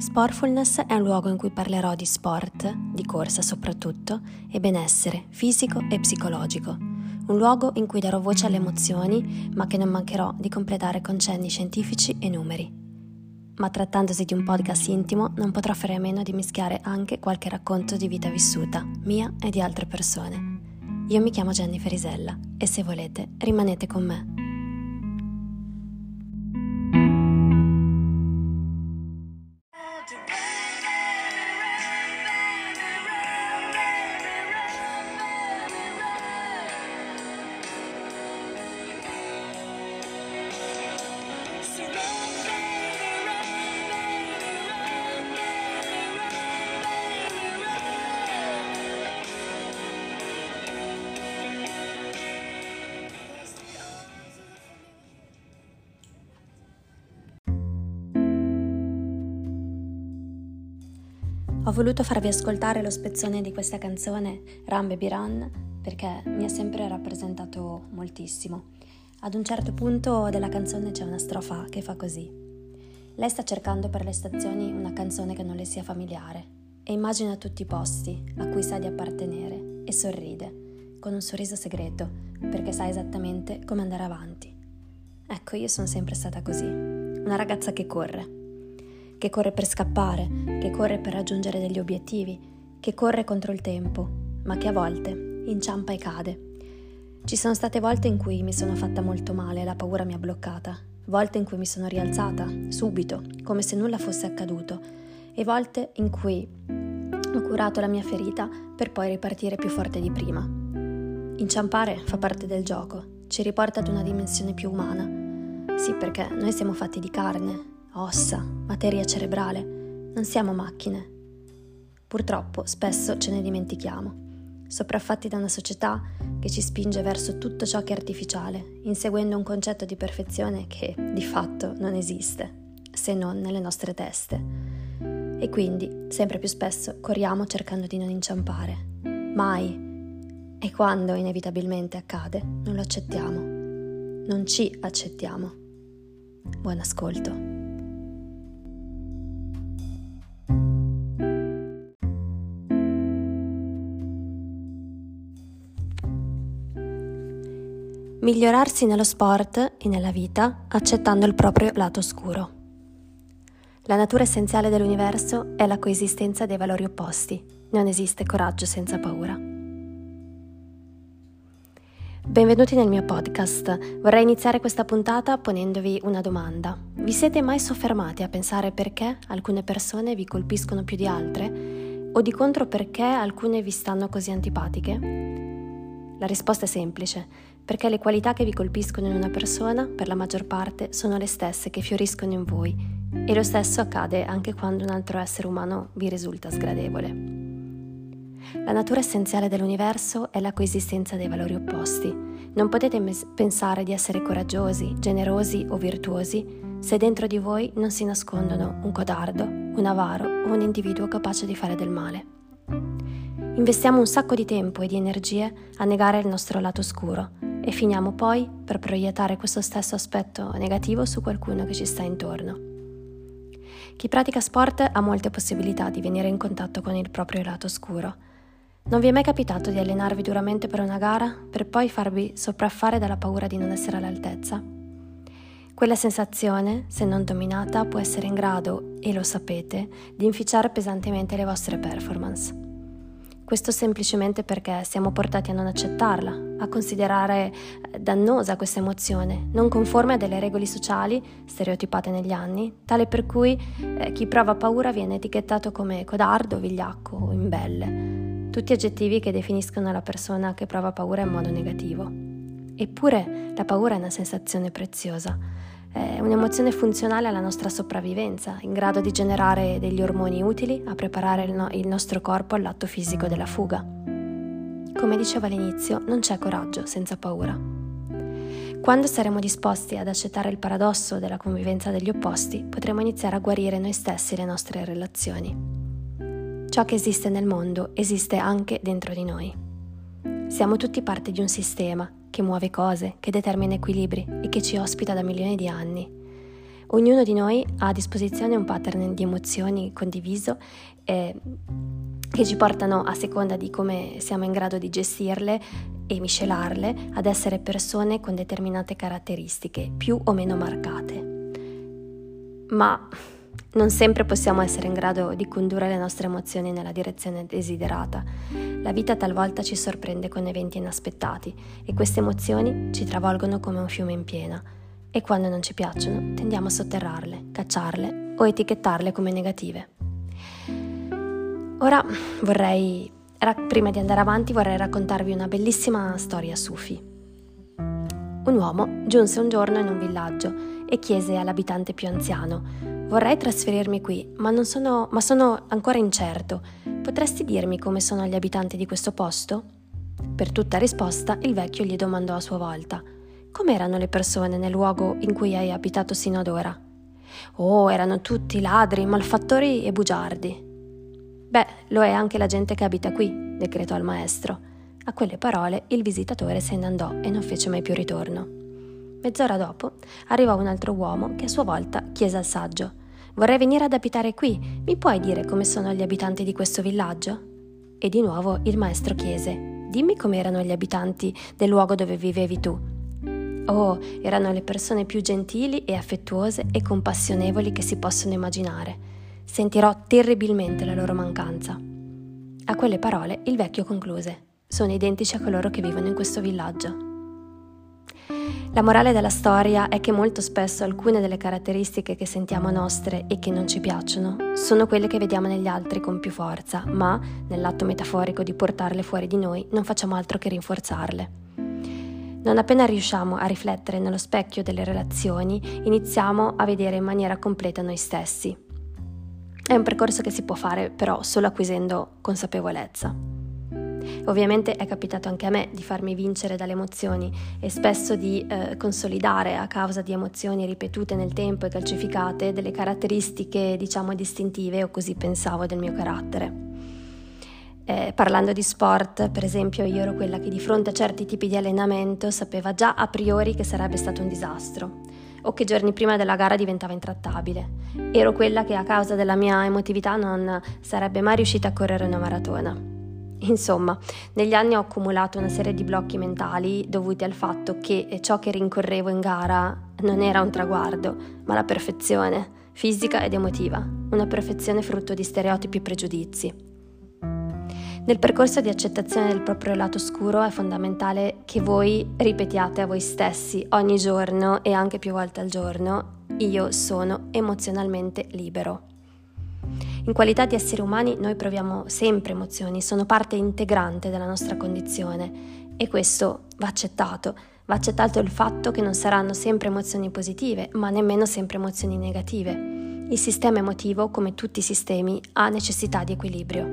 Sportfulness è un luogo in cui parlerò di sport, di corsa soprattutto, e benessere fisico e psicologico. Un luogo in cui darò voce alle emozioni, ma che non mancherò di completare con cenni scientifici e numeri. Ma trattandosi di un podcast intimo, non potrò fare a meno di mischiare anche qualche racconto di vita vissuta, mia e di altre persone. Io mi chiamo Jennifer Isella e se volete rimanete con me. Ho voluto farvi ascoltare lo spezzone di questa canzone Run Baby Run perché mi ha sempre rappresentato moltissimo. Ad un certo punto della canzone c'è una strofa che fa così. Lei sta cercando per le stazioni una canzone che non le sia familiare e immagina tutti i posti a cui sa di appartenere e sorride, con un sorriso segreto, perché sa esattamente come andare avanti. Ecco, io sono sempre stata così, una ragazza che corre che corre per scappare, che corre per raggiungere degli obiettivi, che corre contro il tempo, ma che a volte inciampa e cade. Ci sono state volte in cui mi sono fatta molto male e la paura mi ha bloccata, volte in cui mi sono rialzata, subito, come se nulla fosse accaduto, e volte in cui ho curato la mia ferita per poi ripartire più forte di prima. Inciampare fa parte del gioco, ci riporta ad una dimensione più umana. Sì, perché noi siamo fatti di carne, ossa, materia cerebrale, non siamo macchine. Purtroppo spesso ce ne dimentichiamo, sopraffatti da una società che ci spinge verso tutto ciò che è artificiale, inseguendo un concetto di perfezione che di fatto non esiste, se non nelle nostre teste. E quindi sempre più spesso corriamo cercando di non inciampare. Mai. E quando inevitabilmente accade, non lo accettiamo. Non ci accettiamo. Buon ascolto. Migliorarsi nello sport e nella vita accettando il proprio lato oscuro. La natura essenziale dell'universo è la coesistenza dei valori opposti. Non esiste coraggio senza paura. Benvenuti nel mio podcast. Vorrei iniziare questa puntata ponendovi una domanda. Vi siete mai soffermati a pensare perché alcune persone vi colpiscono più di altre? O di contro perché alcune vi stanno così antipatiche? La risposta è semplice, perché le qualità che vi colpiscono in una persona, per la maggior parte, sono le stesse che fioriscono in voi, e lo stesso accade anche quando un altro essere umano vi risulta sgradevole. La natura essenziale dell'universo è la coesistenza dei valori opposti. Non potete mes- pensare di essere coraggiosi, generosi o virtuosi se dentro di voi non si nascondono un codardo, un avaro o un individuo capace di fare del male. Investiamo un sacco di tempo e di energie a negare il nostro lato oscuro e finiamo poi per proiettare questo stesso aspetto negativo su qualcuno che ci sta intorno. Chi pratica sport ha molte possibilità di venire in contatto con il proprio lato oscuro. Non vi è mai capitato di allenarvi duramente per una gara per poi farvi sopraffare dalla paura di non essere all'altezza? Quella sensazione, se non dominata, può essere in grado, e lo sapete, di inficiare pesantemente le vostre performance. Questo semplicemente perché siamo portati a non accettarla, a considerare eh, dannosa questa emozione, non conforme a delle regole sociali stereotipate negli anni, tale per cui eh, chi prova paura viene etichettato come codardo, vigliacco o imbelle, tutti aggettivi che definiscono la persona che prova paura in modo negativo. Eppure la paura è una sensazione preziosa è un'emozione funzionale alla nostra sopravvivenza, in grado di generare degli ormoni utili a preparare il, no- il nostro corpo all'atto fisico della fuga. Come dicevo all'inizio, non c'è coraggio senza paura. Quando saremo disposti ad accettare il paradosso della convivenza degli opposti, potremo iniziare a guarire noi stessi le nostre relazioni. Ciò che esiste nel mondo esiste anche dentro di noi. Siamo tutti parte di un sistema che muove cose, che determina equilibri e che ci ospita da milioni di anni. Ognuno di noi ha a disposizione un pattern di emozioni condiviso eh, che ci portano, a seconda di come siamo in grado di gestirle e miscelarle, ad essere persone con determinate caratteristiche, più o meno marcate. Ma non sempre possiamo essere in grado di condurre le nostre emozioni nella direzione desiderata. La vita talvolta ci sorprende con eventi inaspettati e queste emozioni ci travolgono come un fiume in piena e quando non ci piacciono tendiamo a sotterrarle, cacciarle o etichettarle come negative. Ora vorrei, prima di andare avanti, vorrei raccontarvi una bellissima storia sufi. Un uomo giunse un giorno in un villaggio e chiese all'abitante più anziano: Vorrei trasferirmi qui, ma, sono, ma sono ancora incerto. Potresti dirmi come sono gli abitanti di questo posto? Per tutta risposta, il vecchio gli domandò a sua volta: Com'erano le persone nel luogo in cui hai abitato sino ad ora? Oh, erano tutti ladri, malfattori e bugiardi. Beh, lo è anche la gente che abita qui, decretò il maestro. A quelle parole il visitatore se ne andò e non fece mai più ritorno. Mezz'ora dopo arrivò un altro uomo che a sua volta chiese al saggio: Vorrei venire ad abitare qui, mi puoi dire come sono gli abitanti di questo villaggio? E di nuovo il maestro chiese: Dimmi com'erano gli abitanti del luogo dove vivevi tu. Oh, erano le persone più gentili e affettuose e compassionevoli che si possono immaginare sentirò terribilmente la loro mancanza. A quelle parole il vecchio concluse, sono identici a coloro che vivono in questo villaggio. La morale della storia è che molto spesso alcune delle caratteristiche che sentiamo nostre e che non ci piacciono sono quelle che vediamo negli altri con più forza, ma nell'atto metaforico di portarle fuori di noi non facciamo altro che rinforzarle. Non appena riusciamo a riflettere nello specchio delle relazioni, iniziamo a vedere in maniera completa noi stessi è un percorso che si può fare però solo acquisendo consapevolezza. Ovviamente è capitato anche a me di farmi vincere dalle emozioni e spesso di eh, consolidare a causa di emozioni ripetute nel tempo e calcificate delle caratteristiche diciamo distintive o così pensavo del mio carattere. Eh, parlando di sport, per esempio, io ero quella che di fronte a certi tipi di allenamento sapeva già a priori che sarebbe stato un disastro o che giorni prima della gara diventava intrattabile. Ero quella che a causa della mia emotività non sarebbe mai riuscita a correre una maratona. Insomma, negli anni ho accumulato una serie di blocchi mentali dovuti al fatto che ciò che rincorrevo in gara non era un traguardo, ma la perfezione, fisica ed emotiva, una perfezione frutto di stereotipi e pregiudizi. Nel percorso di accettazione del proprio lato scuro è fondamentale che voi ripetiate a voi stessi ogni giorno e anche più volte al giorno, io sono emozionalmente libero. In qualità di esseri umani noi proviamo sempre emozioni, sono parte integrante della nostra condizione e questo va accettato. Va accettato il fatto che non saranno sempre emozioni positive, ma nemmeno sempre emozioni negative. Il sistema emotivo, come tutti i sistemi, ha necessità di equilibrio.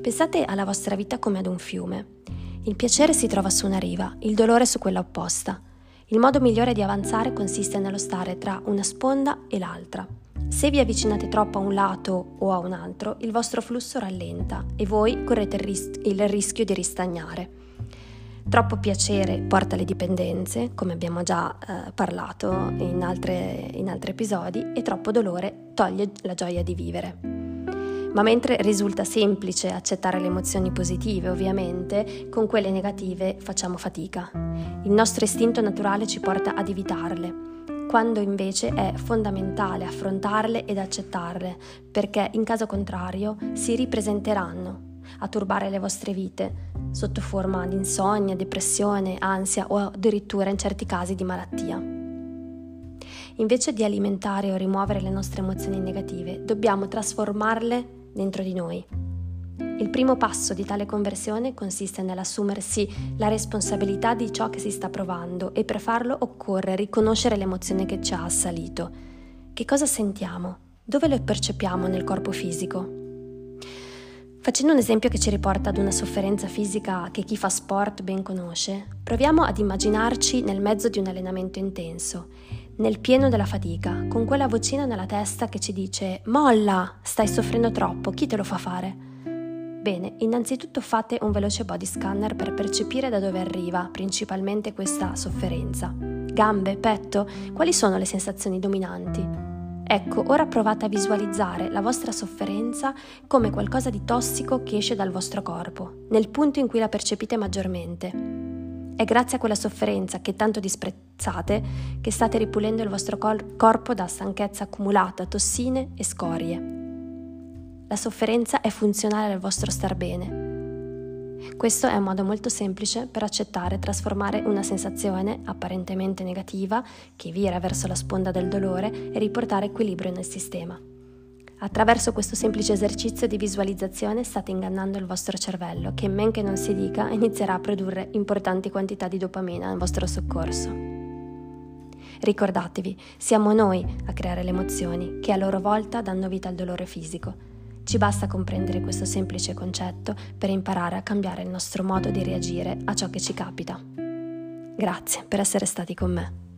Pensate alla vostra vita come ad un fiume. Il piacere si trova su una riva, il dolore su quella opposta. Il modo migliore di avanzare consiste nello stare tra una sponda e l'altra. Se vi avvicinate troppo a un lato o a un altro, il vostro flusso rallenta e voi correte il, ris- il rischio di ristagnare. Troppo piacere porta alle dipendenze, come abbiamo già eh, parlato in, altre, in altri episodi, e troppo dolore toglie la gioia di vivere. Ma mentre risulta semplice accettare le emozioni positive, ovviamente, con quelle negative facciamo fatica. Il nostro istinto naturale ci porta ad evitarle, quando invece è fondamentale affrontarle ed accettarle, perché in caso contrario si ripresenteranno a turbare le vostre vite sotto forma di insonnia, depressione, ansia o addirittura in certi casi di malattia. Invece di alimentare o rimuovere le nostre emozioni negative, dobbiamo trasformarle dentro di noi. Il primo passo di tale conversione consiste nell'assumersi la responsabilità di ciò che si sta provando e per farlo occorre riconoscere l'emozione che ci ha assalito. Che cosa sentiamo? Dove lo percepiamo nel corpo fisico? Facendo un esempio che ci riporta ad una sofferenza fisica che chi fa sport ben conosce, proviamo ad immaginarci nel mezzo di un allenamento intenso nel pieno della fatica, con quella vocina nella testa che ci dice Molla, stai soffrendo troppo, chi te lo fa fare? Bene, innanzitutto fate un veloce body scanner per percepire da dove arriva principalmente questa sofferenza. Gambe, petto? Quali sono le sensazioni dominanti? Ecco, ora provate a visualizzare la vostra sofferenza come qualcosa di tossico che esce dal vostro corpo, nel punto in cui la percepite maggiormente. È grazie a quella sofferenza che tanto disprezzate che state ripulendo il vostro cor- corpo da stanchezza accumulata, tossine e scorie. La sofferenza è funzionale al vostro star bene, questo è un modo molto semplice per accettare e trasformare una sensazione apparentemente negativa che vira verso la sponda del dolore e riportare equilibrio nel sistema. Attraverso questo semplice esercizio di visualizzazione state ingannando il vostro cervello che, men che non si dica, inizierà a produrre importanti quantità di dopamina nel vostro soccorso. Ricordatevi, siamo noi a creare le emozioni che a loro volta danno vita al dolore fisico ci basta comprendere questo semplice concetto per imparare a cambiare il nostro modo di reagire a ciò che ci capita. Grazie per essere stati con me.